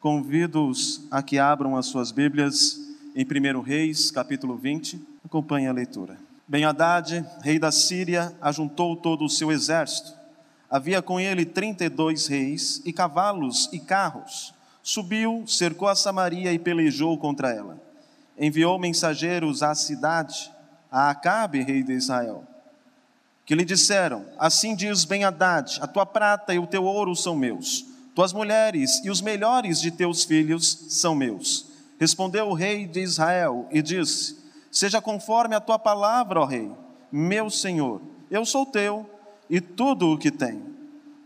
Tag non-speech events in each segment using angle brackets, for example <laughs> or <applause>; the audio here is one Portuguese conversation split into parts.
Convido-os a que abram as suas Bíblias em 1 Reis, capítulo 20. Acompanhe a leitura. Ben Haddad, rei da Síria, ajuntou todo o seu exército. Havia com ele 32 reis e cavalos e carros. Subiu, cercou a Samaria e pelejou contra ela. Enviou mensageiros à cidade, a Acabe, rei de Israel, que lhe disseram: Assim diz Ben Haddad: A tua prata e o teu ouro são meus tuas mulheres e os melhores de teus filhos são meus. Respondeu o rei de Israel e disse: Seja conforme a tua palavra, ó rei, meu senhor, eu sou teu e tudo o que tenho.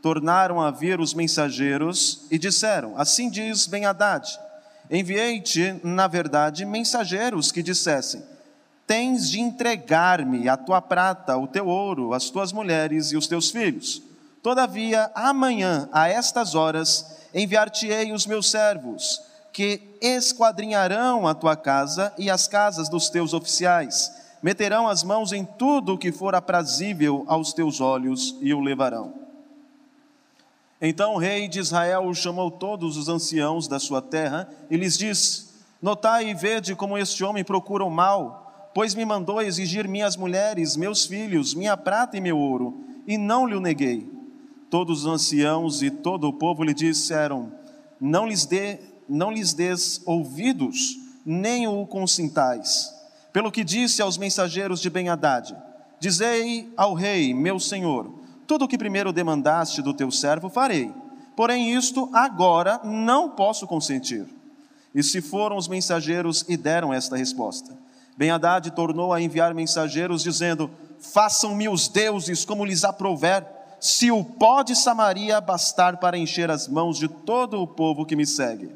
Tornaram a vir os mensageiros e disseram: Assim diz Ben-Hadad: Enviei-te, na verdade, mensageiros que dissessem: Tens de entregar-me a tua prata, o teu ouro, as tuas mulheres e os teus filhos Todavia, amanhã, a estas horas, enviar-te-ei os meus servos, que esquadrinharão a tua casa e as casas dos teus oficiais, meterão as mãos em tudo o que for aprazível aos teus olhos e o levarão. Então o rei de Israel chamou todos os anciãos da sua terra e lhes disse: Notai e vede como este homem procura o mal, pois me mandou exigir minhas mulheres, meus filhos, minha prata e meu ouro, e não lhe o neguei todos os anciãos e todo o povo lhe disseram: Não lhes dê, não lhes des ouvidos, nem o consintais. Pelo que disse aos mensageiros de Ben-Hadad: Dizei ao rei, meu senhor, tudo o que primeiro demandaste do teu servo farei. Porém, isto agora não posso consentir. E se foram os mensageiros e deram esta resposta. Ben-Hadad tornou a enviar mensageiros, dizendo: Façam-me os deuses como lhes aprouver se o pó de Samaria bastar para encher as mãos de todo o povo que me segue.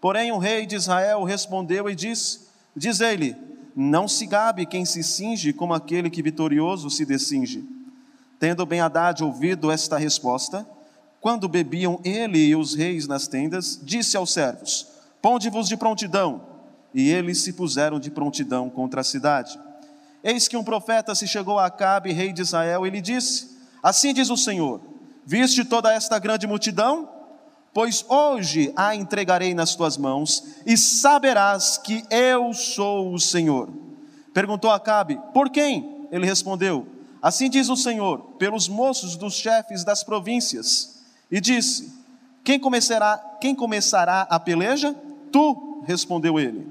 Porém o rei de Israel respondeu e disse: Diz ele, não se gabe quem se cinge como aquele que vitorioso se descinge. Tendo Ben Haddad ouvido esta resposta, quando bebiam ele e os reis nas tendas, disse aos servos: Ponde-vos de prontidão. E eles se puseram de prontidão contra a cidade. Eis que um profeta se chegou a Acabe, rei de Israel, e lhe disse: Assim diz o Senhor: Viste toda esta grande multidão? Pois hoje a entregarei nas tuas mãos, e saberás que eu sou o Senhor. Perguntou Acabe: Por quem? Ele respondeu: Assim diz o Senhor, pelos moços dos chefes das províncias. E disse: Quem começará, quem começará a peleja? Tu, respondeu ele.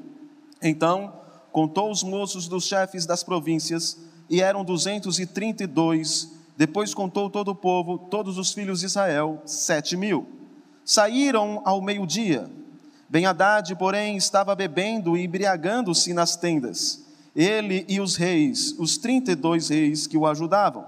Então contou os moços dos chefes das províncias, e eram duzentos e trinta e dois depois contou todo o povo, todos os filhos de Israel, sete mil. Saíram ao meio-dia. Ben Haddad, porém, estava bebendo e embriagando-se nas tendas. Ele e os reis, os trinta e dois reis que o ajudavam.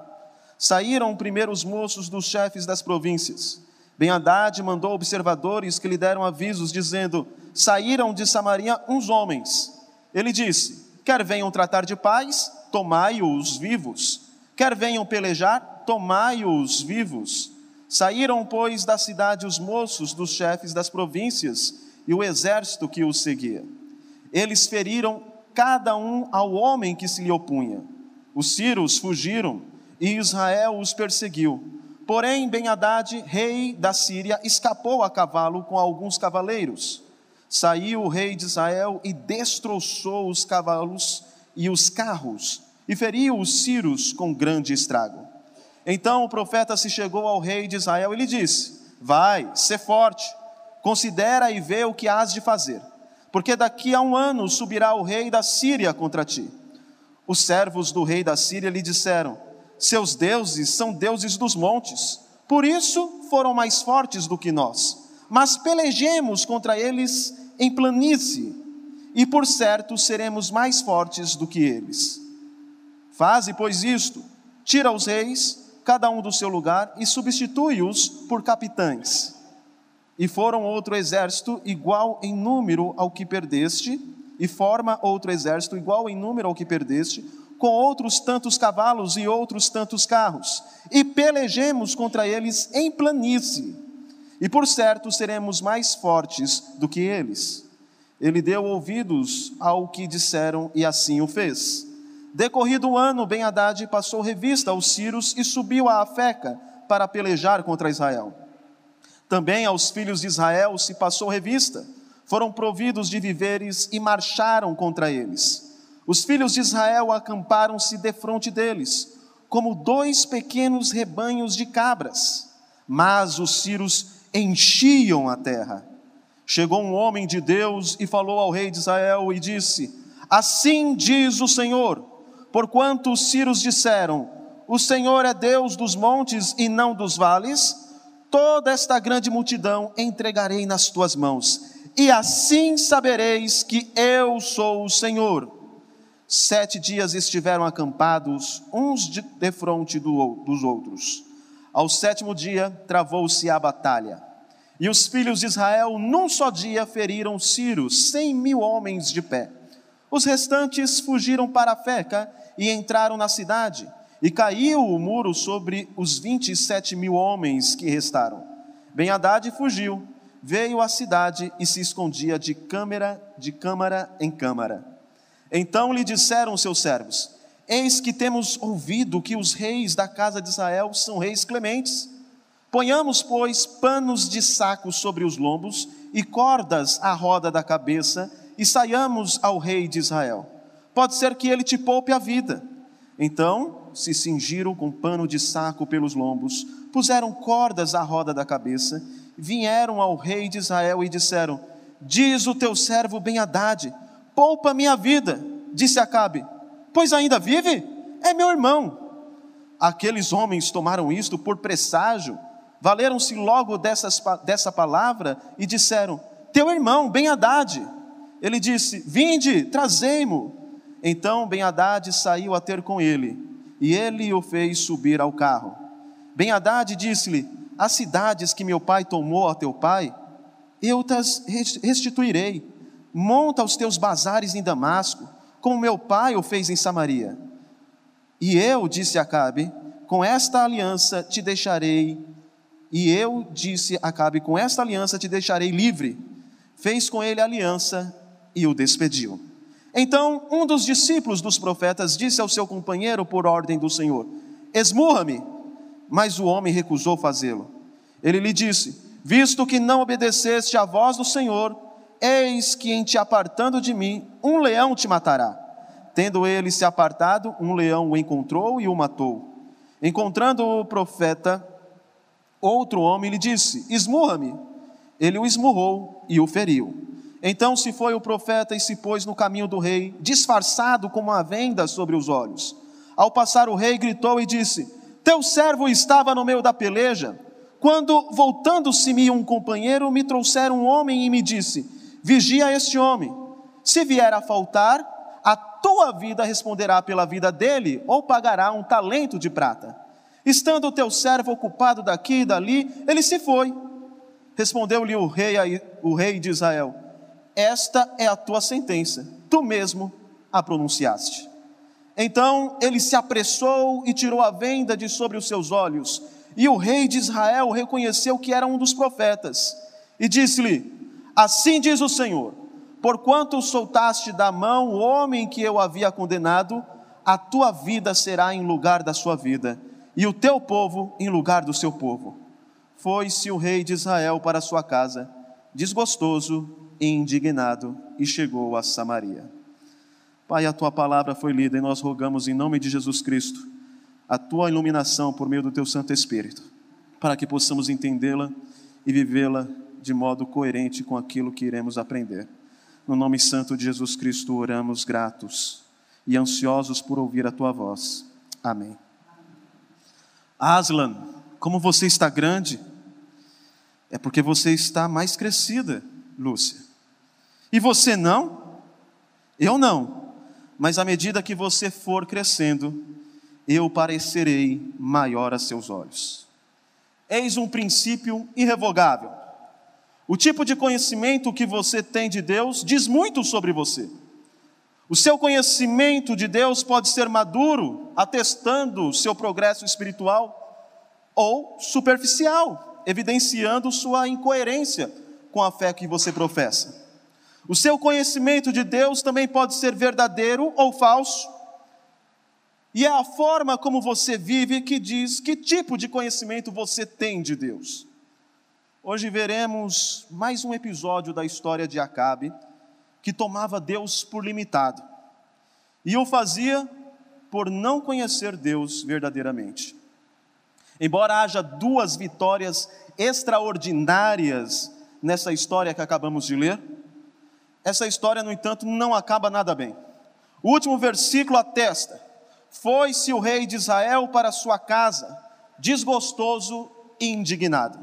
Saíram primeiro os moços dos chefes das províncias. Ben Haddad mandou observadores que lhe deram avisos, dizendo: Saíram de Samaria uns homens. Ele disse: Quer venham tratar de paz, tomai-os vivos Quer venham pelejar, tomai-os vivos. Saíram, pois, da cidade os moços dos chefes das províncias e o exército que os seguia. Eles feriram cada um ao homem que se lhe opunha. Os sírios fugiram e Israel os perseguiu. Porém, Ben-Hadad, rei da Síria, escapou a cavalo com alguns cavaleiros. Saiu o rei de Israel e destroçou os cavalos e os carros e feriu os sírios com grande estrago. Então o profeta se chegou ao rei de Israel e lhe disse: Vai, sê forte, considera e vê o que hás de fazer, porque daqui a um ano subirá o rei da Síria contra ti. Os servos do rei da Síria lhe disseram: Seus deuses são deuses dos montes, por isso foram mais fortes do que nós. Mas pelejemos contra eles em planície, e por certo seremos mais fortes do que eles. Faze, pois, isto: tira os reis, cada um do seu lugar, e substitui-os por capitães. E foram outro exército igual em número ao que perdeste, e forma outro exército igual em número ao que perdeste, com outros tantos cavalos e outros tantos carros, e pelejemos contra eles em planície, e por certo seremos mais fortes do que eles. Ele deu ouvidos ao que disseram e assim o fez. Decorrido o ano, Ben Haddad passou revista aos Círios e subiu a Afeca para pelejar contra Israel. Também aos filhos de Israel se passou revista, foram providos de viveres e marcharam contra eles. Os filhos de Israel acamparam-se defronte deles, como dois pequenos rebanhos de cabras, mas os ciros enchiam a terra. Chegou um homem de Deus e falou ao rei de Israel e disse: Assim diz o Senhor, porquanto os ciros disseram: O Senhor é Deus dos montes e não dos vales, toda esta grande multidão entregarei nas tuas mãos, e assim sabereis que eu sou o Senhor. Sete dias estiveram acampados, uns de, de frente do, dos outros. Ao sétimo dia, travou-se a batalha. E os filhos de Israel, num só dia, feriram Ciro, cem mil homens de pé. Os restantes fugiram para a Feca e entraram na cidade e caiu o muro sobre os vinte e sete mil homens que restaram. Ben Haddad fugiu, veio à cidade e se escondia de câmara, de câmara em câmara. Então lhe disseram seus servos: Eis que temos ouvido que os reis da casa de Israel são reis clementes. Ponhamos, pois, panos de saco sobre os lombos e cordas à roda da cabeça e saiamos ao rei de Israel. Pode ser que ele te poupe a vida. Então se cingiram com pano de saco pelos lombos, puseram cordas à roda da cabeça, vieram ao rei de Israel e disseram: Diz o teu servo ben Haddad, poupa minha vida. Disse Acabe: Pois ainda vive? É meu irmão. Aqueles homens tomaram isto por presságio, valeram-se logo dessas, dessa palavra e disseram: Teu irmão, ben Haddad. Ele disse: Vinde, trazei-mo. Então ben Haddad saiu a ter com ele e ele o fez subir ao carro. Ben Haddad disse-lhe: As cidades que meu pai tomou a teu pai, eu tas restituirei. Monta os teus bazares em Damasco, como meu pai o fez em Samaria. E eu, disse Acabe, com esta aliança te deixarei. E eu, disse Acabe, com esta aliança te deixarei livre. Fez com ele aliança e o despediu. Então um dos discípulos dos profetas disse ao seu companheiro por ordem do Senhor: Esmurra-me. Mas o homem recusou fazê-lo. Ele lhe disse: Visto que não obedeceste à voz do Senhor, eis que em te apartando de mim, um leão te matará. Tendo ele se apartado, um leão o encontrou e o matou. Encontrando o profeta, outro homem lhe disse: Esmurra-me. Ele o esmurrou e o feriu. Então se foi o profeta e se pôs no caminho do rei, disfarçado com uma venda sobre os olhos. Ao passar o rei, gritou e disse: Teu servo estava no meio da peleja. Quando, voltando-se-me um companheiro, me trouxeram um homem e me disse: Vigia este homem. Se vier a faltar, a tua vida responderá pela vida dele, ou pagará um talento de prata. Estando o teu servo ocupado daqui e dali, ele se foi. Respondeu-lhe o rei, o rei de Israel: esta é a tua sentença, tu mesmo a pronunciaste. Então ele se apressou e tirou a venda de sobre os seus olhos, e o rei de Israel reconheceu que era um dos profetas, e disse-lhe: Assim diz o Senhor: Porquanto soltaste da mão o homem que eu havia condenado, a tua vida será em lugar da sua vida, e o teu povo em lugar do seu povo. Foi-se o rei de Israel para sua casa, desgostoso indignado e chegou a Samaria. Pai, a tua palavra foi lida e nós rogamos em nome de Jesus Cristo a tua iluminação por meio do teu Santo Espírito, para que possamos entendê-la e vivê-la de modo coerente com aquilo que iremos aprender. No nome santo de Jesus Cristo oramos gratos e ansiosos por ouvir a tua voz. Amém. Aslan, como você está grande, é porque você está mais crescida, Lúcia. E você não? Eu não. Mas à medida que você for crescendo, eu parecerei maior a seus olhos. Eis um princípio irrevogável. O tipo de conhecimento que você tem de Deus diz muito sobre você. O seu conhecimento de Deus pode ser maduro, atestando seu progresso espiritual, ou superficial, evidenciando sua incoerência com a fé que você professa. O seu conhecimento de Deus também pode ser verdadeiro ou falso. E é a forma como você vive que diz que tipo de conhecimento você tem de Deus. Hoje veremos mais um episódio da história de Acabe, que tomava Deus por limitado e o fazia por não conhecer Deus verdadeiramente. Embora haja duas vitórias extraordinárias nessa história que acabamos de ler, essa história, no entanto, não acaba nada bem. O último versículo atesta: Foi-se o rei de Israel para sua casa, desgostoso e indignado.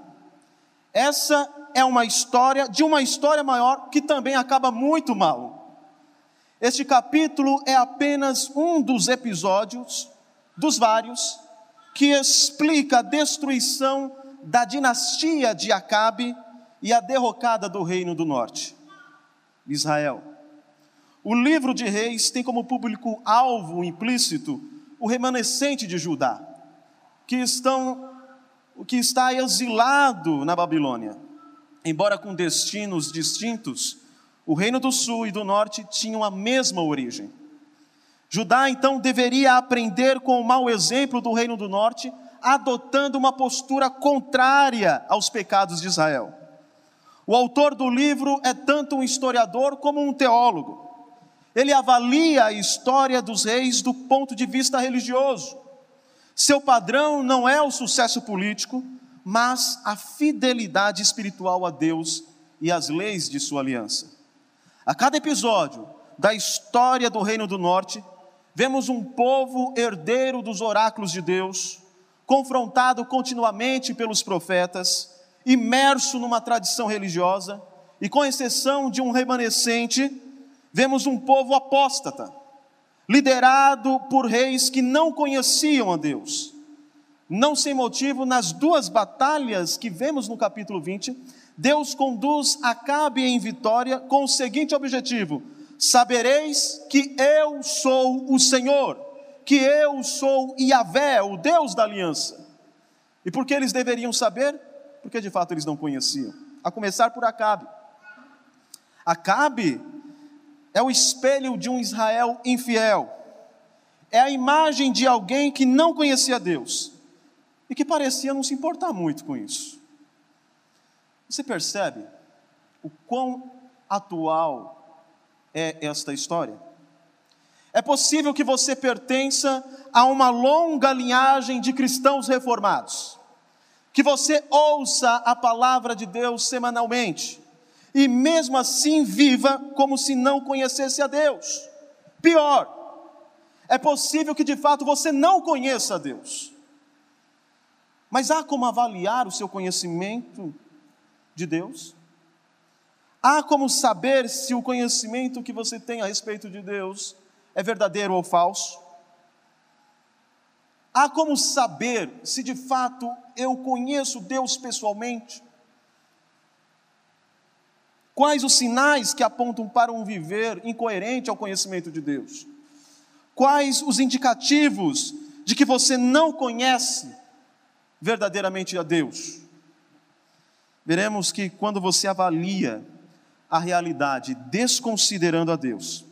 Essa é uma história de uma história maior que também acaba muito mal. Este capítulo é apenas um dos episódios, dos vários, que explica a destruição da dinastia de Acabe e a derrocada do reino do norte, Israel. O livro de Reis tem como público-alvo implícito o remanescente de Judá, que estão que está exilado na Babilônia. Embora com destinos distintos, o reino do sul e do norte tinham a mesma origem. Judá então deveria aprender com o mau exemplo do reino do norte, adotando uma postura contrária aos pecados de Israel. O autor do livro é tanto um historiador como um teólogo. Ele avalia a história dos reis do ponto de vista religioso. Seu padrão não é o sucesso político, mas a fidelidade espiritual a Deus e às leis de sua aliança. A cada episódio da história do Reino do Norte, vemos um povo herdeiro dos oráculos de Deus, confrontado continuamente pelos profetas, imerso numa tradição religiosa, e com exceção de um remanescente, vemos um povo apóstata liderado por reis que não conheciam a Deus. Não sem motivo, nas duas batalhas que vemos no capítulo 20, Deus conduz Acabe em vitória com o seguinte objetivo: sabereis que eu sou o Senhor, que eu sou Yahvé, o Deus da aliança. E por que eles deveriam saber? Porque de fato eles não conheciam. A começar por Acabe. Acabe é o espelho de um Israel infiel. É a imagem de alguém que não conhecia Deus e que parecia não se importar muito com isso. Você percebe o quão atual é esta história? É possível que você pertença a uma longa linhagem de cristãos reformados, que você ouça a palavra de Deus semanalmente, e mesmo assim viva como se não conhecesse a Deus. Pior, é possível que de fato você não conheça a Deus. Mas há como avaliar o seu conhecimento de Deus? Há como saber se o conhecimento que você tem a respeito de Deus é verdadeiro ou falso? Há como saber se de fato eu conheço Deus pessoalmente? Quais os sinais que apontam para um viver incoerente ao conhecimento de Deus? Quais os indicativos de que você não conhece verdadeiramente a Deus? Veremos que quando você avalia a realidade desconsiderando a Deus,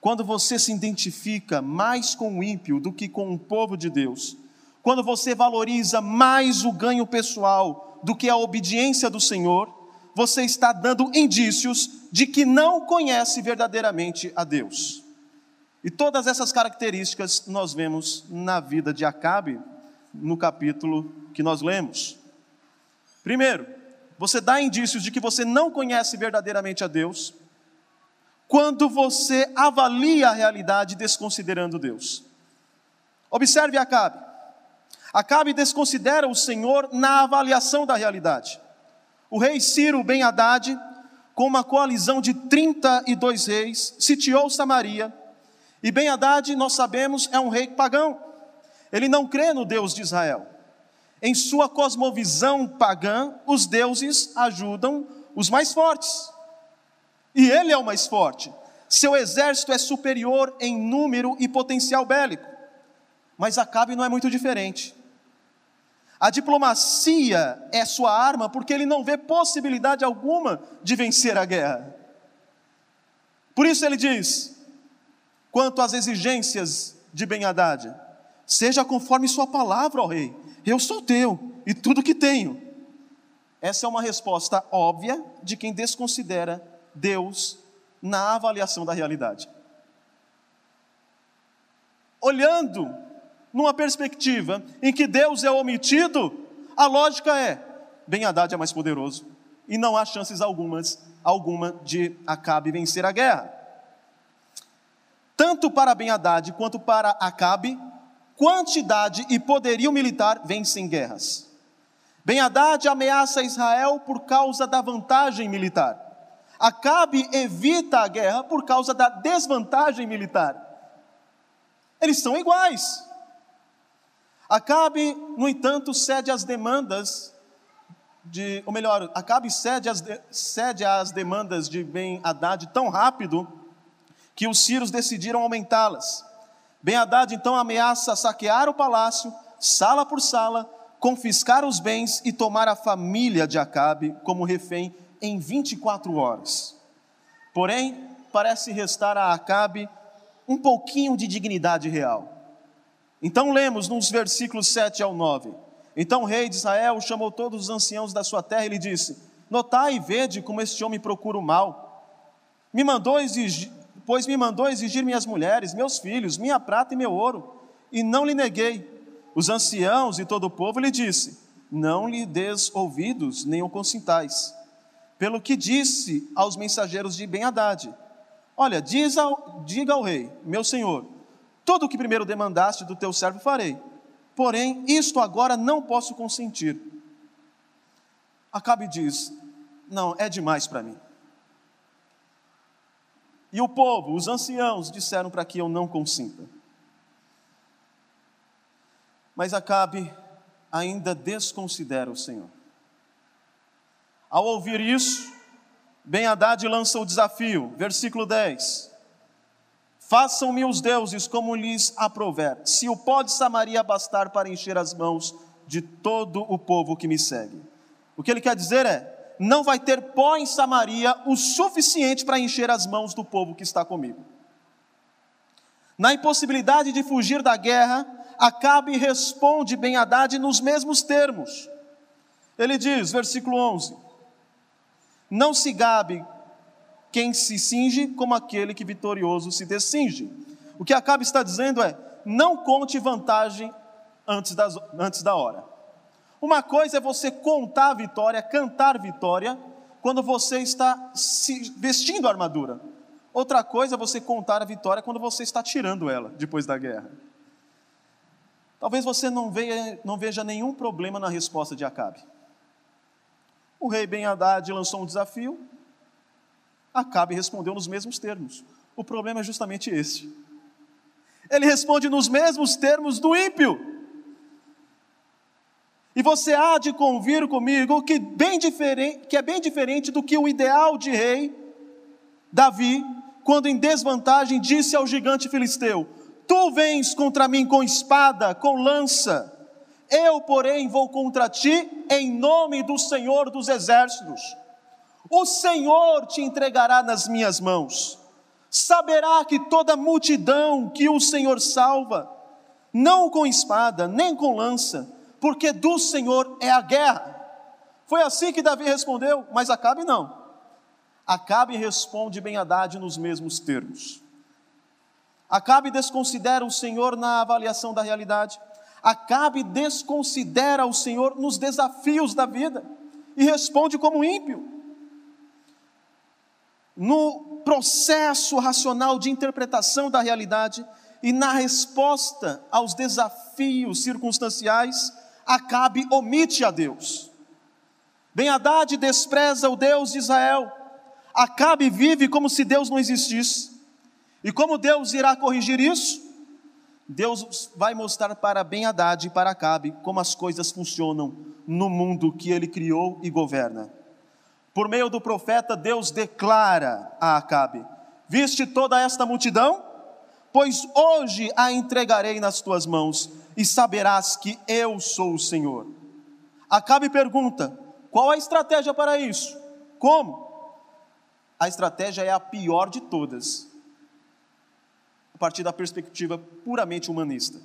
quando você se identifica mais com o ímpio do que com o povo de Deus, quando você valoriza mais o ganho pessoal do que a obediência do Senhor, você está dando indícios de que não conhece verdadeiramente a Deus. E todas essas características nós vemos na vida de Acabe, no capítulo que nós lemos. Primeiro, você dá indícios de que você não conhece verdadeiramente a Deus, quando você avalia a realidade desconsiderando Deus. Observe Acabe. Acabe desconsidera o Senhor na avaliação da realidade o rei Ciro ben Haddad, com uma coalizão de 32 reis, sitiou Samaria. E ben Haddad, nós sabemos, é um rei pagão. Ele não crê no Deus de Israel. Em sua cosmovisão pagã, os deuses ajudam os mais fortes. E ele é o mais forte. Seu exército é superior em número e potencial bélico. Mas Acabe não é muito diferente. A diplomacia é sua arma porque ele não vê possibilidade alguma de vencer a guerra. Por isso ele diz: quanto às exigências de Ben Haddad, seja conforme sua palavra, ó rei, eu sou teu e tudo que tenho. Essa é uma resposta óbvia de quem desconsidera Deus na avaliação da realidade. Olhando numa perspectiva em que Deus é omitido, a lógica é: Ben Haddad é mais poderoso e não há chances algumas, alguma de Acabe vencer a guerra. Tanto para Ben Haddad quanto para Acabe, quantidade e poderio militar vencem guerras. Ben Haddad ameaça Israel por causa da vantagem militar. Acabe evita a guerra por causa da desvantagem militar. Eles são iguais. Acabe, no entanto, cede às demandas de, ou melhor, Acabe cede às, cede às demandas de Ben Haddad tão rápido que os sírios decidiram aumentá-las. Ben Haddad então ameaça saquear o palácio, sala por sala, confiscar os bens e tomar a família de Acabe como refém em 24 horas. Porém, parece restar a Acabe um pouquinho de dignidade real. Então lemos nos versículos 7 ao 9. Então o rei de Israel chamou todos os anciãos da sua terra e lhe disse: Notai e vede como este homem procura o mal. Me mandou exigir, pois me mandou exigir minhas mulheres, meus filhos, minha prata e meu ouro, e não lhe neguei. Os anciãos e todo o povo lhe disse: Não lhe des ouvidos, nem o consintais. Pelo que disse aos mensageiros de Ben-Hadad: Olha, ao, diga ao rei, meu senhor, tudo o que primeiro demandaste do teu servo farei. Porém, isto agora não posso consentir. Acabe diz: Não, é demais para mim. E o povo, os anciãos, disseram para que eu não consinta. Mas Acabe ainda desconsidera o Senhor. Ao ouvir isso, Ben Haddad lança o desafio, versículo 10. Façam-me os deuses como lhes aprover, se o pó de Samaria bastar para encher as mãos de todo o povo que me segue. O que ele quer dizer é: não vai ter pó em Samaria o suficiente para encher as mãos do povo que está comigo. Na impossibilidade de fugir da guerra, Acabe responde Ben Haddad nos mesmos termos. Ele diz, versículo 11: Não se gabe quem se cinge como aquele que vitorioso se descinge. O que acaba está dizendo é: não conte vantagem antes, das, antes da hora. Uma coisa é você contar a vitória, cantar vitória, quando você está se vestindo a armadura. Outra coisa é você contar a vitória quando você está tirando ela depois da guerra. Talvez você não veja, não veja nenhum problema na resposta de Acabe. O rei Ben Haddad lançou um desafio, Acabe respondeu nos mesmos termos. O problema é justamente esse. Ele responde nos mesmos termos do ímpio. E você há de convir comigo que, bem diferente, que é bem diferente do que o ideal de rei, Davi, quando em desvantagem disse ao gigante filisteu: Tu vens contra mim com espada, com lança, eu, porém, vou contra ti em nome do Senhor dos exércitos o Senhor te entregará nas minhas mãos. Saberá que toda multidão que o Senhor salva, não com espada, nem com lança, porque do Senhor é a guerra. Foi assim que Davi respondeu, mas Acabe não. Acabe responde bem Haddad nos mesmos termos. Acabe desconsidera o Senhor na avaliação da realidade. Acabe desconsidera o Senhor nos desafios da vida e responde como ímpio no processo racional de interpretação da realidade e na resposta aos desafios circunstanciais, Acabe omite a Deus. Ben Haddad despreza o Deus de Israel. Acabe vive como se Deus não existisse. E como Deus irá corrigir isso? Deus vai mostrar para Ben Haddad e para Acabe como as coisas funcionam no mundo que ele criou e governa. Por meio do profeta, Deus declara a Acabe: Viste toda esta multidão? Pois hoje a entregarei nas tuas mãos, e saberás que eu sou o Senhor. Acabe pergunta: qual a estratégia para isso? Como? A estratégia é a pior de todas, a partir da perspectiva puramente humanista.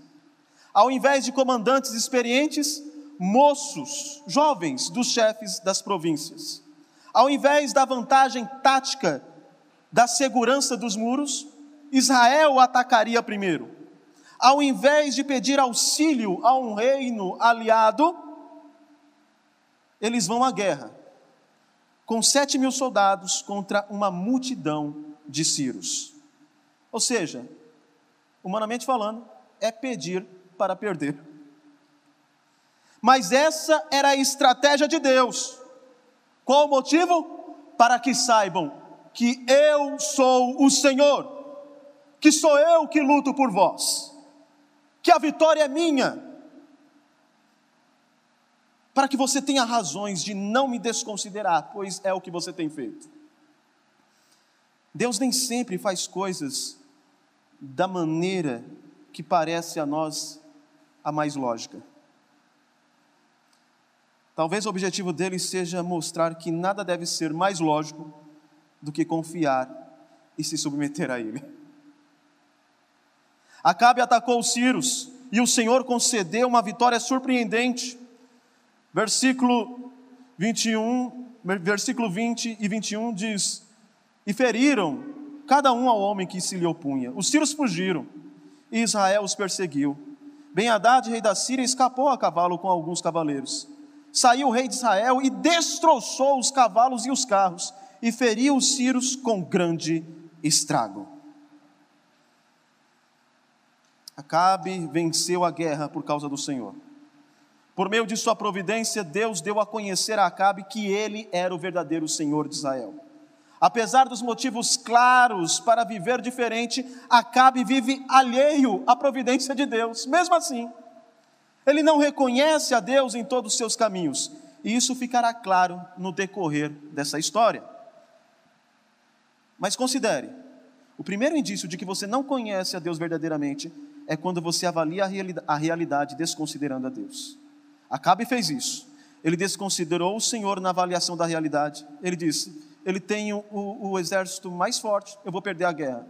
Ao invés de comandantes experientes, moços, jovens dos chefes das províncias. Ao invés da vantagem tática da segurança dos muros, Israel atacaria primeiro. Ao invés de pedir auxílio a um reino aliado, eles vão à guerra, com sete mil soldados contra uma multidão de Círios. Ou seja, humanamente falando, é pedir para perder. Mas essa era a estratégia de Deus. Qual o motivo? Para que saibam que eu sou o Senhor, que sou eu que luto por vós, que a vitória é minha. Para que você tenha razões de não me desconsiderar, pois é o que você tem feito. Deus nem sempre faz coisas da maneira que parece a nós a mais lógica. Talvez o objetivo dele seja mostrar que nada deve ser mais lógico do que confiar e se submeter a ele. Acabe atacou os Círios e o Senhor concedeu uma vitória surpreendente. Versículo 21, versículo 20 e 21 diz: E feriram cada um ao homem que se lhe opunha. Os Círios fugiram e Israel os perseguiu. Ben-Hadad, rei da Síria, escapou a cavalo com alguns cavaleiros saiu o rei de Israel e destroçou os cavalos e os carros, e feriu os Círios com grande estrago. Acabe venceu a guerra por causa do Senhor. Por meio de sua providência, Deus deu a conhecer a Acabe que ele era o verdadeiro Senhor de Israel. Apesar dos motivos claros para viver diferente, Acabe vive alheio à providência de Deus. Mesmo assim, ele não reconhece a Deus em todos os seus caminhos. E isso ficará claro no decorrer dessa história. Mas considere: o primeiro indício de que você não conhece a Deus verdadeiramente é quando você avalia a realidade desconsiderando a Deus. Acabe fez isso. Ele desconsiderou o Senhor na avaliação da realidade. Ele disse: Ele tem o, o exército mais forte, eu vou perder a guerra.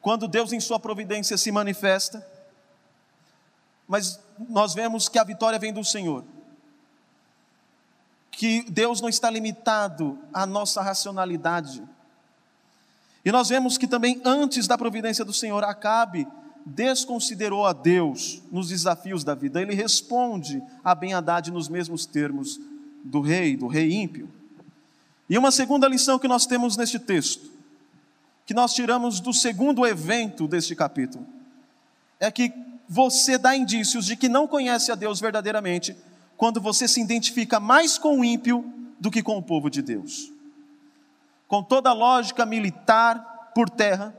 Quando Deus, em Sua providência, se manifesta, mas nós vemos que a vitória vem do Senhor. Que Deus não está limitado à nossa racionalidade. E nós vemos que também antes da providência do Senhor, Acabe desconsiderou a Deus nos desafios da vida. Ele responde a Ben-Hadad nos mesmos termos do rei, do rei ímpio. E uma segunda lição que nós temos neste texto, que nós tiramos do segundo evento deste capítulo, é que você dá indícios de que não conhece a Deus verdadeiramente quando você se identifica mais com o ímpio do que com o povo de Deus. Com toda a lógica militar por terra,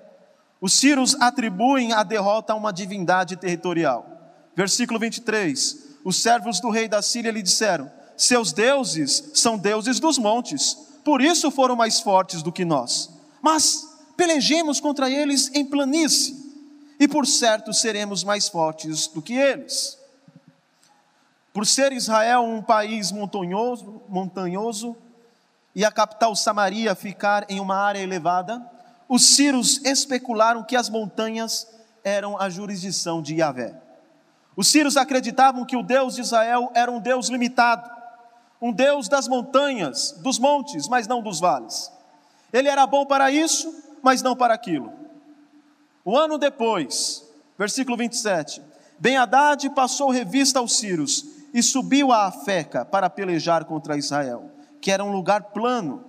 os sírios atribuem a derrota a uma divindade territorial. Versículo 23: Os servos do rei da Síria lhe disseram: Seus deuses são deuses dos montes, por isso foram mais fortes do que nós. Mas pelejemos contra eles em planície e por certo seremos mais fortes do que eles. Por ser Israel um país montanhoso, montanhoso e a capital Samaria ficar em uma área elevada, os sírios especularam que as montanhas eram a jurisdição de Yahvé. Os sírios acreditavam que o Deus de Israel era um Deus limitado, um Deus das montanhas, dos montes, mas não dos vales. Ele era bom para isso, mas não para aquilo. Um ano depois, versículo 27, Ben Haddad passou revista aos Círios e subiu a Afeca para pelejar contra Israel, que era um lugar plano.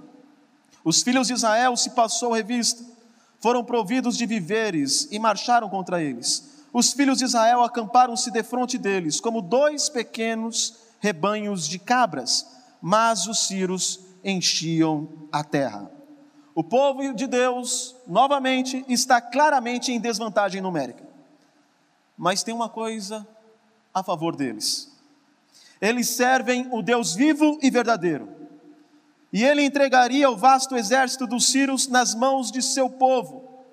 Os filhos de Israel se passou revista, foram providos de viveres e marcharam contra eles. Os filhos de Israel acamparam-se defronte deles, como dois pequenos rebanhos de cabras, mas os Círios enchiam a terra. O povo de Deus, novamente, está claramente em desvantagem numérica. Mas tem uma coisa a favor deles: eles servem o Deus vivo e verdadeiro. E ele entregaria o vasto exército dos Círios nas mãos de seu povo.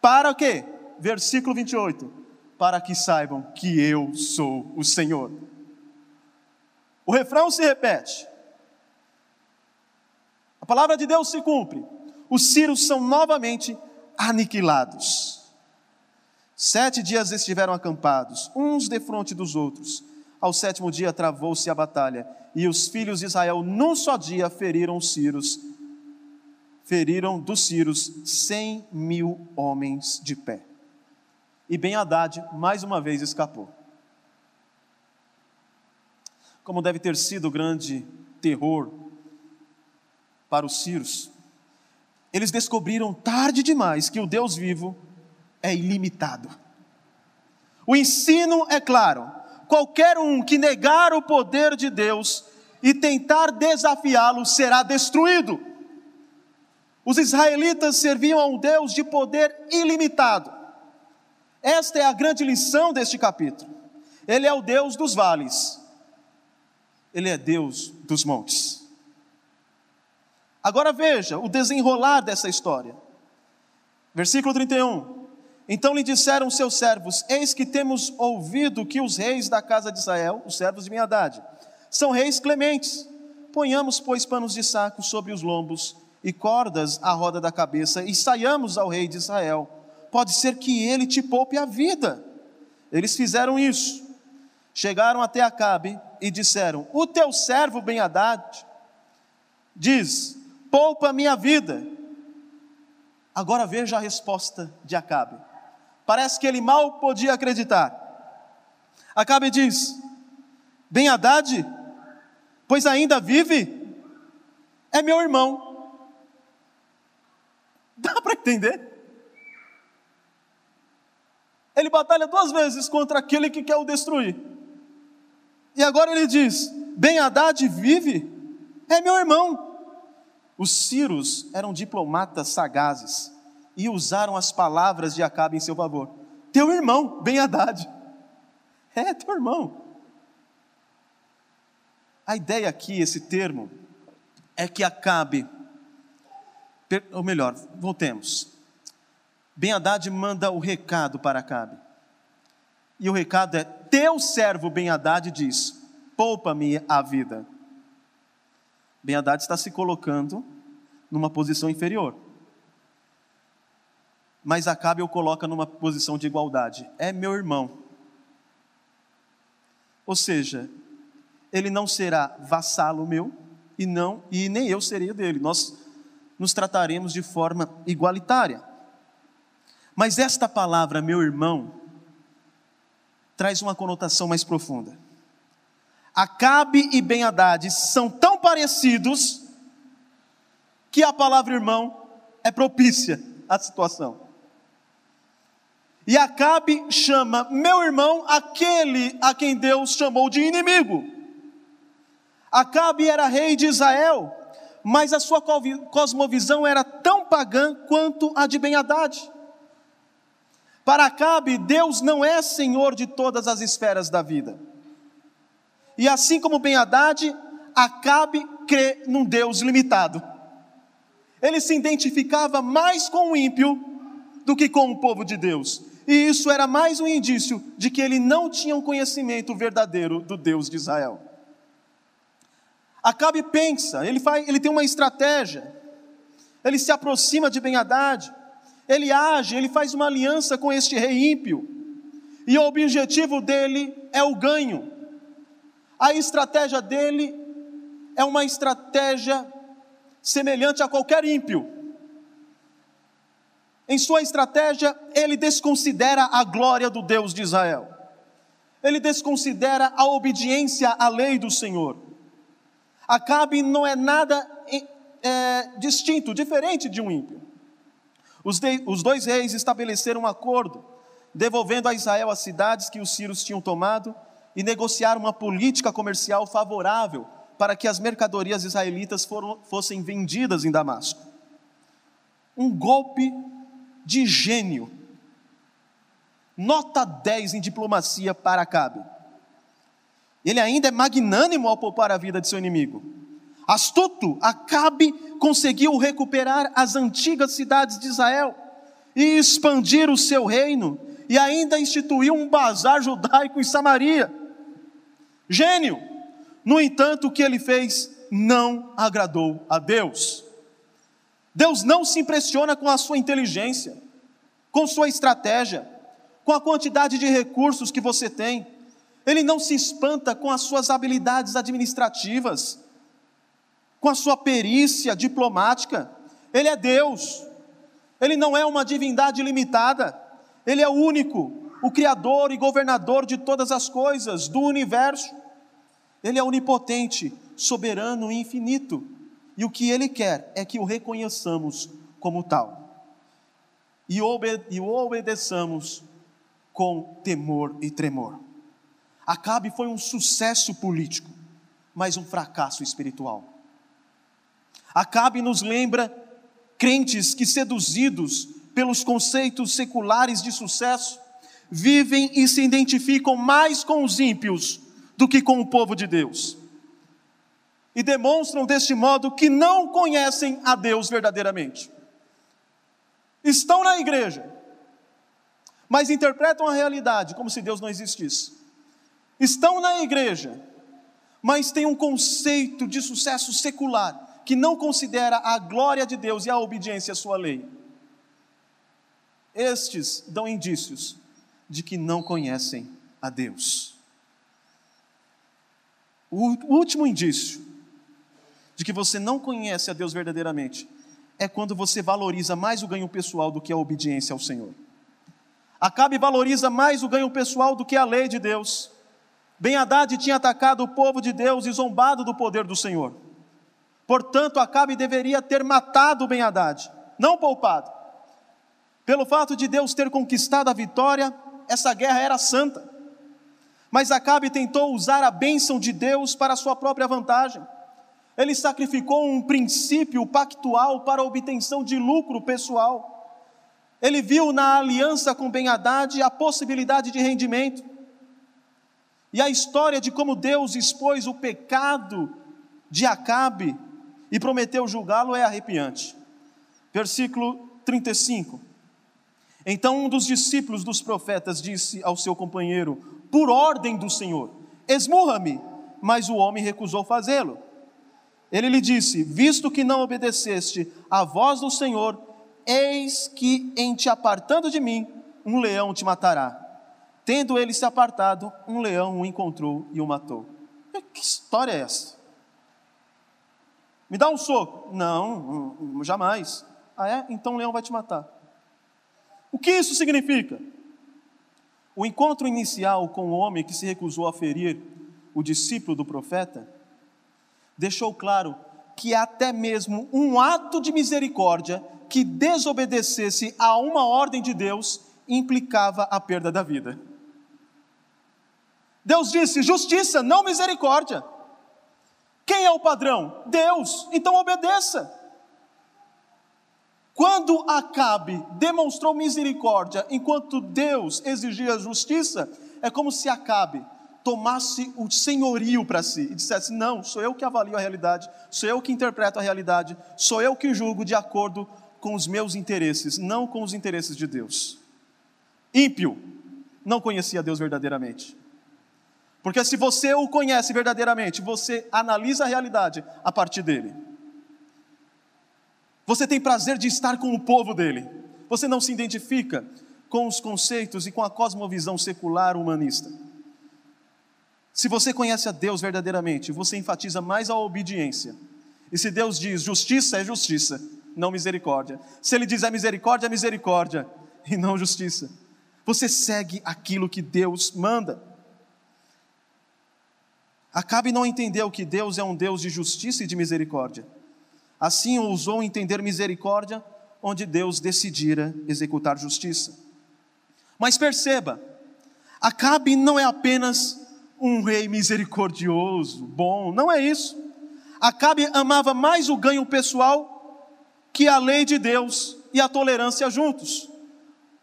Para o quê? Versículo 28. Para que saibam que eu sou o Senhor. O refrão se repete. A palavra de Deus se cumpre os sírios são novamente aniquilados. Sete dias estiveram acampados, uns defronte dos outros, Ao sétimo dia travou-se a batalha, e os filhos de Israel, num só dia, feriram os Círios, feriram dos Círios cem mil homens de pé. E Ben Haddad, mais uma vez, escapou. Como deve ter sido o grande terror para os Círios, eles descobriram tarde demais que o Deus vivo é ilimitado. O ensino é claro: qualquer um que negar o poder de Deus e tentar desafiá-lo será destruído. Os israelitas serviam a um Deus de poder ilimitado. Esta é a grande lição deste capítulo. Ele é o Deus dos vales, ele é Deus dos montes. Agora veja o desenrolar dessa história. Versículo 31. Então lhe disseram seus servos: Eis que temos ouvido que os reis da casa de Israel, os servos de Miadade, são reis clementes. Ponhamos, pois, panos de saco sobre os lombos e cordas à roda da cabeça e saiamos ao rei de Israel. Pode ser que ele te poupe a vida. Eles fizeram isso. Chegaram até Acabe e disseram: O teu servo Ben-Hadad diz: poupa minha vida. Agora veja a resposta de Acabe. Parece que ele mal podia acreditar. Acabe diz: Ben Haddad, pois ainda vive, é meu irmão. <laughs> Dá para entender? Ele batalha duas vezes contra aquele que quer o destruir. E agora ele diz: Ben Haddad vive, é meu irmão. Os Círios eram diplomatas sagazes e usaram as palavras de Acabe em seu favor. Teu irmão, Ben Haddad. É, teu irmão. A ideia aqui, esse termo, é que Acabe, ou melhor, voltemos. Ben Haddad manda o recado para Acabe. E o recado é: Teu servo Ben Haddad diz: Poupa-me a vida. Ben Haddad está se colocando numa posição inferior. Mas Acabe o coloca numa posição de igualdade. É meu irmão. Ou seja, ele não será vassalo meu e não e nem eu seria dele. Nós nos trataremos de forma igualitária. Mas esta palavra, meu irmão, traz uma conotação mais profunda. Acabe e Ben Haddad são tão parecidos que a palavra irmão é propícia à situação. E Acabe chama meu irmão aquele a quem Deus chamou de inimigo. Acabe era rei de Israel, mas a sua cosmovisão era tão pagã quanto a de Ben Haddad. Para Acabe, Deus não é senhor de todas as esferas da vida. E assim como Ben Haddad, Acabe crê num Deus limitado. Ele se identificava mais com o ímpio do que com o povo de Deus. E isso era mais um indício de que ele não tinha um conhecimento verdadeiro do Deus de Israel. Acabe pensa, ele, faz, ele tem uma estratégia, ele se aproxima de Ben Haddad, ele age, ele faz uma aliança com este rei ímpio, e o objetivo dele é o ganho. A estratégia dele é uma estratégia semelhante a qualquer ímpio. Em sua estratégia, ele desconsidera a glória do Deus de Israel. Ele desconsidera a obediência à lei do Senhor. Acabe não é nada é, distinto, diferente de um ímpio. Os, de, os dois reis estabeleceram um acordo, devolvendo a Israel as cidades que os sírios tinham tomado e negociaram uma política comercial favorável para que as mercadorias israelitas foram, fossem vendidas em Damasco. Um golpe de gênio. Nota 10 em diplomacia para Acabe. Ele ainda é magnânimo ao poupar a vida de seu inimigo. Astuto, Acabe conseguiu recuperar as antigas cidades de Israel e expandir o seu reino, e ainda instituiu um bazar judaico em Samaria. Gênio! No entanto, o que ele fez não agradou a Deus. Deus não se impressiona com a sua inteligência, com sua estratégia, com a quantidade de recursos que você tem. Ele não se espanta com as suas habilidades administrativas, com a sua perícia diplomática. Ele é Deus. Ele não é uma divindade limitada. Ele é o único, o criador e governador de todas as coisas do universo. Ele é onipotente, soberano e infinito. E o que ele quer é que o reconheçamos como tal. E, obede e o obedeçamos com temor e tremor. Acabe foi um sucesso político, mas um fracasso espiritual. Acabe nos lembra crentes que, seduzidos pelos conceitos seculares de sucesso, vivem e se identificam mais com os ímpios do que com o povo de Deus. E demonstram deste modo que não conhecem a Deus verdadeiramente. Estão na igreja, mas interpretam a realidade como se Deus não existisse. Estão na igreja, mas têm um conceito de sucesso secular que não considera a glória de Deus e a obediência à sua lei. Estes dão indícios de que não conhecem a Deus. O último indício de que você não conhece a Deus verdadeiramente é quando você valoriza mais o ganho pessoal do que a obediência ao Senhor. Acabe valoriza mais o ganho pessoal do que a lei de Deus. Ben Haddad tinha atacado o povo de Deus e zombado do poder do Senhor. Portanto, Acabe deveria ter matado Ben Haddad, não poupado. Pelo fato de Deus ter conquistado a vitória, essa guerra era santa. Mas Acabe tentou usar a bênção de Deus para sua própria vantagem. Ele sacrificou um princípio pactual para a obtenção de lucro pessoal. Ele viu na aliança com Ben Haddad a possibilidade de rendimento. E a história de como Deus expôs o pecado de Acabe e prometeu julgá-lo é arrepiante. Versículo 35. Então um dos discípulos dos profetas disse ao seu companheiro, por ordem do Senhor: Esmurra-me. Mas o homem recusou fazê-lo. Ele lhe disse: Visto que não obedeceste à voz do Senhor, eis que em te apartando de mim, um leão te matará. Tendo ele se apartado, um leão o encontrou e o matou. Que história é essa? Me dá um soco. Não, jamais. Ah, é? Então o leão vai te matar. O que isso significa? O encontro inicial com o homem que se recusou a ferir o discípulo do profeta deixou claro que até mesmo um ato de misericórdia que desobedecesse a uma ordem de Deus implicava a perda da vida. Deus disse: justiça, não misericórdia. Quem é o padrão? Deus. Então obedeça. Quando Acabe demonstrou misericórdia enquanto Deus exigia justiça, é como se Acabe tomasse o senhorio para si e dissesse: Não, sou eu que avalio a realidade, sou eu que interpreto a realidade, sou eu que julgo de acordo com os meus interesses, não com os interesses de Deus. Ímpio, não conhecia Deus verdadeiramente. Porque se você o conhece verdadeiramente, você analisa a realidade a partir dele. Você tem prazer de estar com o povo dele. Você não se identifica com os conceitos e com a cosmovisão secular humanista. Se você conhece a Deus verdadeiramente, você enfatiza mais a obediência. E se Deus diz justiça, é justiça, não misericórdia. Se Ele diz é misericórdia, é misericórdia, e não justiça. Você segue aquilo que Deus manda. Acabe não entendeu que Deus é um Deus de justiça e de misericórdia. Assim ousou entender misericórdia, onde Deus decidira executar justiça. Mas perceba, Acabe não é apenas um rei misericordioso, bom, não é isso. Acabe amava mais o ganho pessoal que a lei de Deus e a tolerância juntos.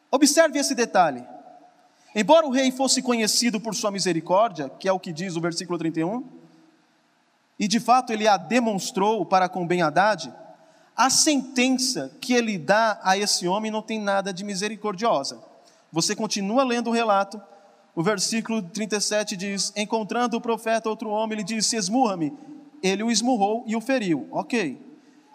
Observe esse detalhe. Embora o rei fosse conhecido por sua misericórdia, que é o que diz o versículo 31, e de fato ele a demonstrou para com Ben Haddad, a sentença que ele dá a esse homem não tem nada de misericordiosa. Você continua lendo o relato, o versículo 37 diz: Encontrando o profeta outro homem, ele disse: Esmurra-me. Ele o esmurrou e o feriu. Ok.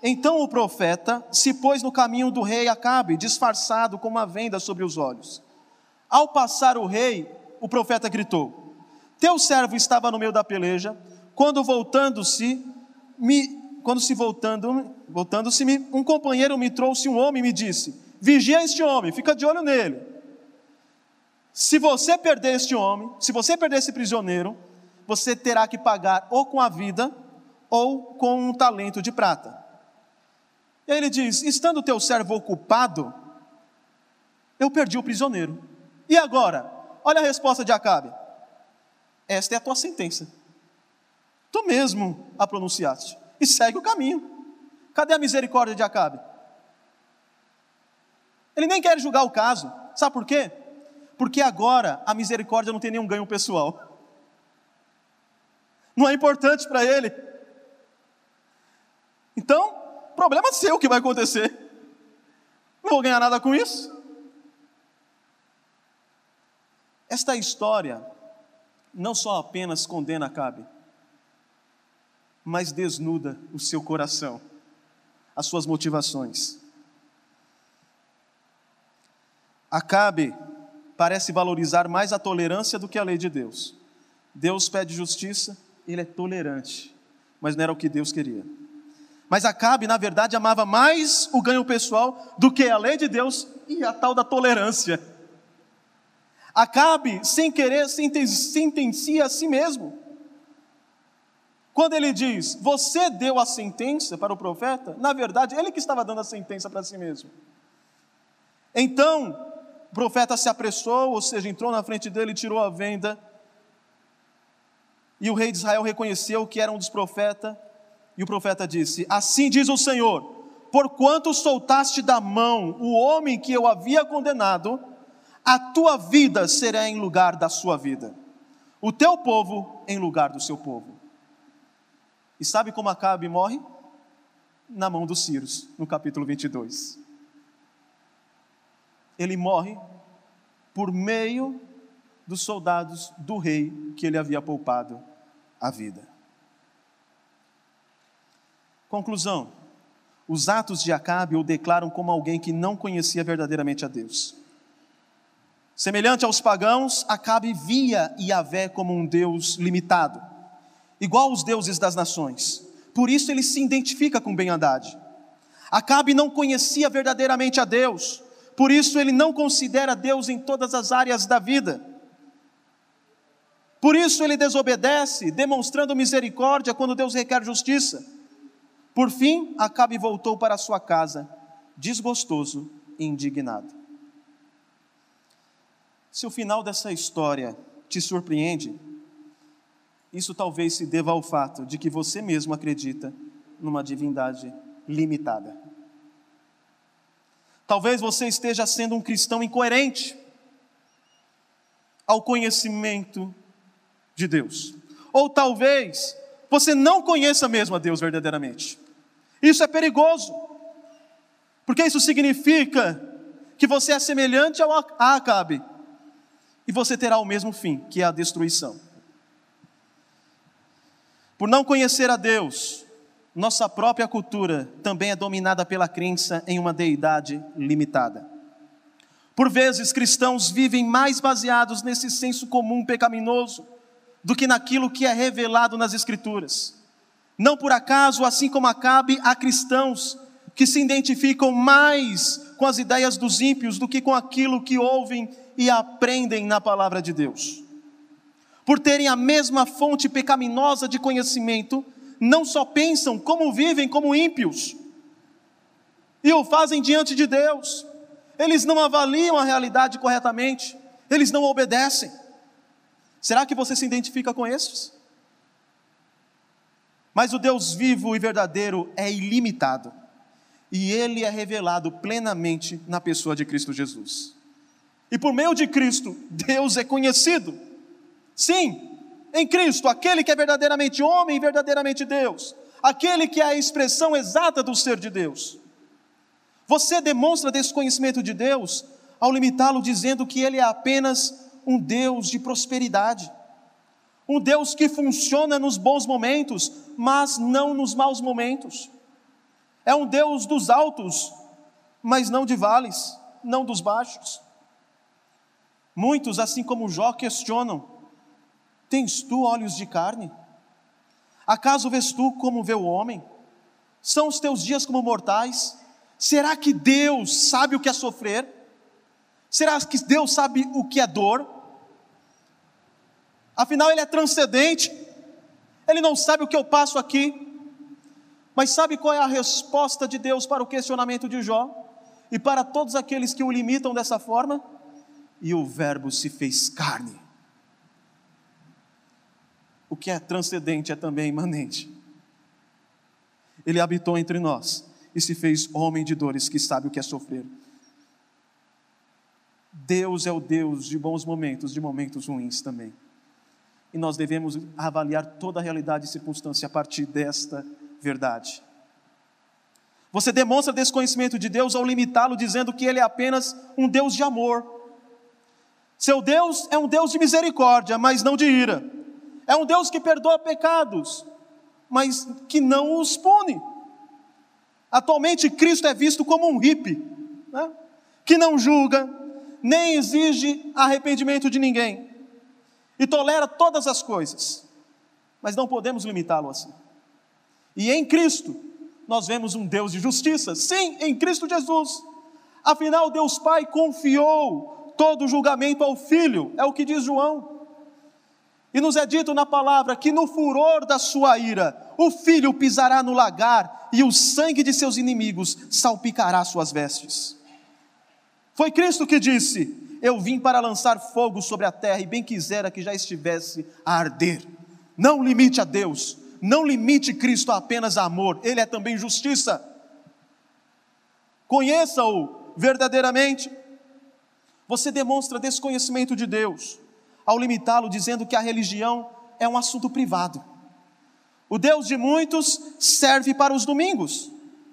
Então o profeta se pôs no caminho do rei Acabe, disfarçado com uma venda sobre os olhos. Ao passar o rei, o profeta gritou: Teu servo estava no meio da peleja, quando voltando-se, quando se voltando, voltando-se, um companheiro me trouxe um homem e me disse: Vigia este homem, fica de olho nele. Se você perder este homem, se você perder esse prisioneiro, você terá que pagar ou com a vida ou com um talento de prata. E aí ele diz: Estando teu servo ocupado, eu perdi o prisioneiro. E agora? Olha a resposta de Acabe: Esta é a tua sentença. Tu mesmo a pronunciaste e segue o caminho. Cadê a misericórdia de Acabe? Ele nem quer julgar o caso. Sabe por quê? Porque agora a misericórdia não tem nenhum ganho pessoal. Não é importante para ele. Então, problema seu que vai acontecer. Não vou ganhar nada com isso. Esta história não só apenas condena Acabe, mas desnuda o seu coração, as suas motivações. Acabe parece valorizar mais a tolerância do que a lei de Deus. Deus pede justiça, ele é tolerante, mas não era o que Deus queria. Mas Acabe, na verdade, amava mais o ganho pessoal do que a lei de Deus e a tal da tolerância. Acabe, sem querer, sentencia a si mesmo. Quando ele diz, você deu a sentença para o profeta, na verdade, ele que estava dando a sentença para si mesmo. Então, o profeta se apressou, ou seja, entrou na frente dele, tirou a venda, e o rei de Israel reconheceu que era um dos profetas, e o profeta disse: Assim diz o Senhor, porquanto soltaste da mão o homem que eu havia condenado, a tua vida será em lugar da sua vida, o teu povo em lugar do seu povo. E sabe como Acabe morre? Na mão dos Círios, no capítulo 22. Ele morre por meio dos soldados do rei que ele havia poupado a vida. Conclusão: os atos de Acabe o declaram como alguém que não conhecia verdadeiramente a Deus. Semelhante aos pagãos, Acabe via Yahvé como um Deus limitado igual aos deuses das nações. Por isso ele se identifica com Ben-Hadad. Acabe não conhecia verdadeiramente a Deus, por isso ele não considera Deus em todas as áreas da vida. Por isso ele desobedece, demonstrando misericórdia quando Deus requer justiça. Por fim, Acabe voltou para sua casa, desgostoso e indignado. Se o final dessa história te surpreende, isso talvez se deva ao fato de que você mesmo acredita numa divindade limitada. Talvez você esteja sendo um cristão incoerente ao conhecimento de Deus. Ou talvez você não conheça mesmo a Deus verdadeiramente. Isso é perigoso, porque isso significa que você é semelhante ao Acabe e você terá o mesmo fim, que é a destruição. Por não conhecer a Deus, nossa própria cultura também é dominada pela crença em uma deidade limitada. Por vezes, cristãos vivem mais baseados nesse senso comum pecaminoso do que naquilo que é revelado nas Escrituras. Não por acaso, assim como Acabe, há cristãos que se identificam mais com as ideias dos ímpios do que com aquilo que ouvem e aprendem na palavra de Deus por terem a mesma fonte pecaminosa de conhecimento, não só pensam como vivem como ímpios, e o fazem diante de Deus, eles não avaliam a realidade corretamente, eles não obedecem. Será que você se identifica com esses? Mas o Deus vivo e verdadeiro é ilimitado, e ele é revelado plenamente na pessoa de Cristo Jesus. E por meio de Cristo, Deus é conhecido. Sim, em Cristo, aquele que é verdadeiramente homem e verdadeiramente Deus, aquele que é a expressão exata do ser de Deus. Você demonstra desconhecimento de Deus ao limitá-lo dizendo que ele é apenas um Deus de prosperidade, um Deus que funciona nos bons momentos, mas não nos maus momentos. É um Deus dos altos, mas não de vales, não dos baixos. Muitos, assim como Jó, questionam Tens tu olhos de carne? Acaso vês tu como vê o homem? São os teus dias como mortais? Será que Deus sabe o que é sofrer? Será que Deus sabe o que é dor? Afinal, Ele é transcendente, Ele não sabe o que eu passo aqui, mas sabe qual é a resposta de Deus para o questionamento de Jó? E para todos aqueles que o limitam dessa forma? E o Verbo se fez carne. O que é transcendente é também imanente. Ele habitou entre nós e se fez homem de dores que sabe o que é sofrer. Deus é o Deus de bons momentos, de momentos ruins também. E nós devemos avaliar toda a realidade e circunstância a partir desta verdade. Você demonstra desconhecimento de Deus ao limitá-lo, dizendo que Ele é apenas um Deus de amor. Seu Deus é um Deus de misericórdia, mas não de ira. É um Deus que perdoa pecados, mas que não os pune. Atualmente, Cristo é visto como um hippie, né? que não julga, nem exige arrependimento de ninguém, e tolera todas as coisas, mas não podemos limitá-lo assim. E em Cristo, nós vemos um Deus de justiça, sim, em Cristo Jesus. Afinal, Deus Pai confiou todo o julgamento ao Filho, é o que diz João. E nos é dito na palavra que no furor da sua ira, o filho pisará no lagar e o sangue de seus inimigos salpicará suas vestes. Foi Cristo que disse: Eu vim para lançar fogo sobre a terra, e bem quisera que já estivesse a arder. Não limite a Deus, não limite Cristo a apenas amor, Ele é também justiça. Conheça-o verdadeiramente. Você demonstra desconhecimento de Deus ao limitá-lo, dizendo que a religião é um assunto privado. O Deus de muitos serve para os domingos,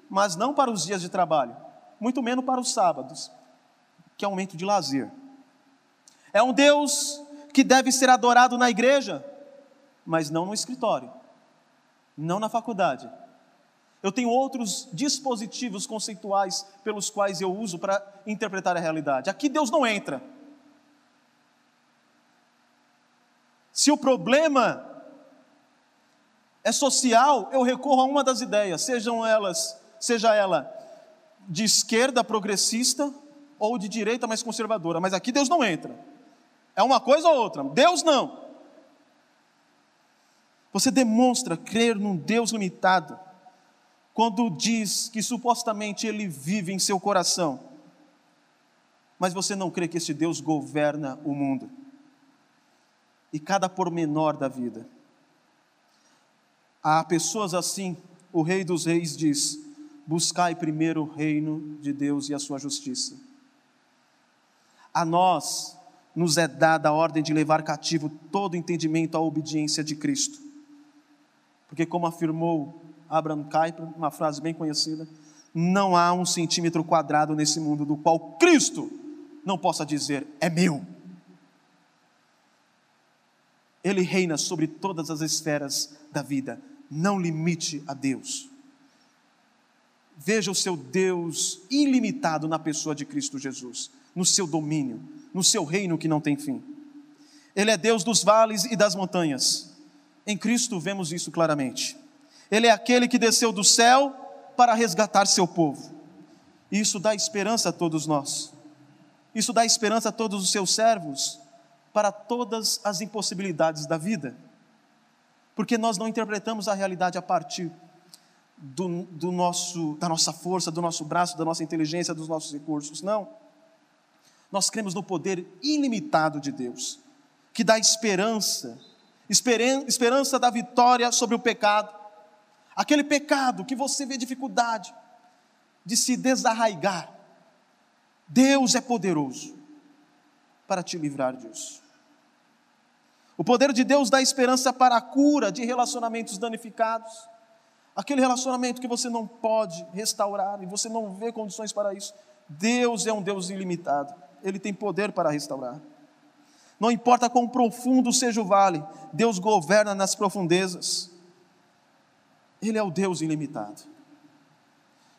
mas não para os dias de trabalho, muito menos para os sábados, que é um momento de lazer. É um Deus que deve ser adorado na igreja, mas não no escritório, não na faculdade. Eu tenho outros dispositivos conceituais pelos quais eu uso para interpretar a realidade. Aqui Deus não entra. Se o problema é social, eu recorro a uma das ideias, sejam elas, seja ela de esquerda progressista ou de direita mais conservadora, mas aqui Deus não entra. É uma coisa ou outra. Deus não. Você demonstra crer num Deus limitado quando diz que supostamente ele vive em seu coração, mas você não crê que esse Deus governa o mundo e cada pormenor da vida. Há pessoas assim, o Rei dos Reis diz: buscai primeiro o reino de Deus e a sua justiça. A nós nos é dada a ordem de levar cativo todo entendimento à obediência de Cristo. Porque, como afirmou Abraham Kuyper, uma frase bem conhecida, não há um centímetro quadrado nesse mundo do qual Cristo não possa dizer é meu. Ele reina sobre todas as esferas da vida. Não limite a Deus. Veja o seu Deus ilimitado na pessoa de Cristo Jesus, no seu domínio, no seu reino que não tem fim. Ele é Deus dos vales e das montanhas. Em Cristo vemos isso claramente. Ele é aquele que desceu do céu para resgatar seu povo. Isso dá esperança a todos nós. Isso dá esperança a todos os seus servos para todas as impossibilidades da vida, porque nós não interpretamos a realidade a partir do, do nosso, da nossa força, do nosso braço, da nossa inteligência, dos nossos recursos, não. Nós cremos no poder ilimitado de Deus, que dá esperança, esperança da vitória sobre o pecado, aquele pecado que você vê dificuldade de se desarraigar. Deus é poderoso para te livrar disso. O poder de Deus dá esperança para a cura de relacionamentos danificados. Aquele relacionamento que você não pode restaurar e você não vê condições para isso. Deus é um Deus ilimitado. Ele tem poder para restaurar. Não importa quão profundo seja o vale, Deus governa nas profundezas. Ele é o Deus ilimitado.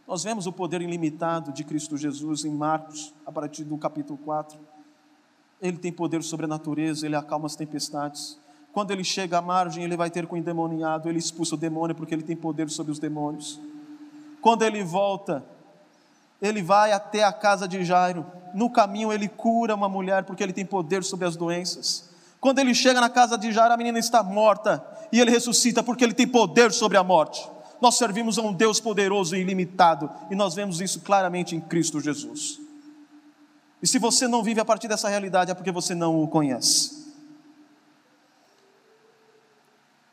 Nós vemos o poder ilimitado de Cristo Jesus em Marcos, a partir do capítulo 4. Ele tem poder sobre a natureza, ele acalma as tempestades. Quando ele chega à margem, ele vai ter com o endemoniado, ele expulsa o demônio porque ele tem poder sobre os demônios. Quando ele volta, ele vai até a casa de Jairo. No caminho, ele cura uma mulher porque ele tem poder sobre as doenças. Quando ele chega na casa de Jairo, a menina está morta e ele ressuscita porque ele tem poder sobre a morte. Nós servimos a um Deus poderoso e ilimitado e nós vemos isso claramente em Cristo Jesus. E se você não vive a partir dessa realidade, é porque você não o conhece.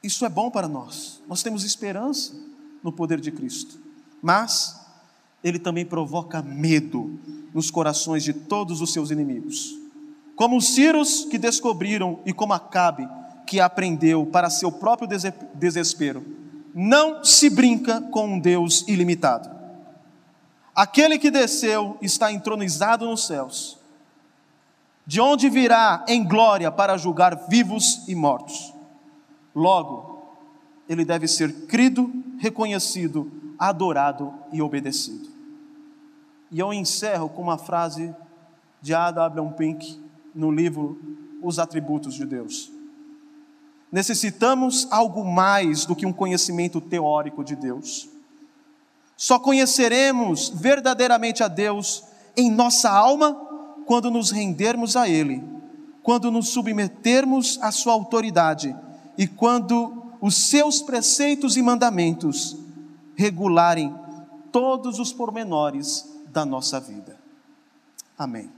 Isso é bom para nós. Nós temos esperança no poder de Cristo. Mas ele também provoca medo nos corações de todos os seus inimigos. Como os Círios que descobriram e como Acabe que aprendeu para seu próprio desespero. Não se brinca com um Deus ilimitado. Aquele que desceu está entronizado nos céus, de onde virá em glória para julgar vivos e mortos. Logo, ele deve ser crido, reconhecido, adorado e obedecido. E eu encerro com uma frase de Ada Abraham Pink no livro Os Atributos de Deus. Necessitamos algo mais do que um conhecimento teórico de Deus. Só conheceremos verdadeiramente a Deus em nossa alma quando nos rendermos a Ele, quando nos submetermos à Sua autoridade e quando os Seus preceitos e mandamentos regularem todos os pormenores da nossa vida. Amém.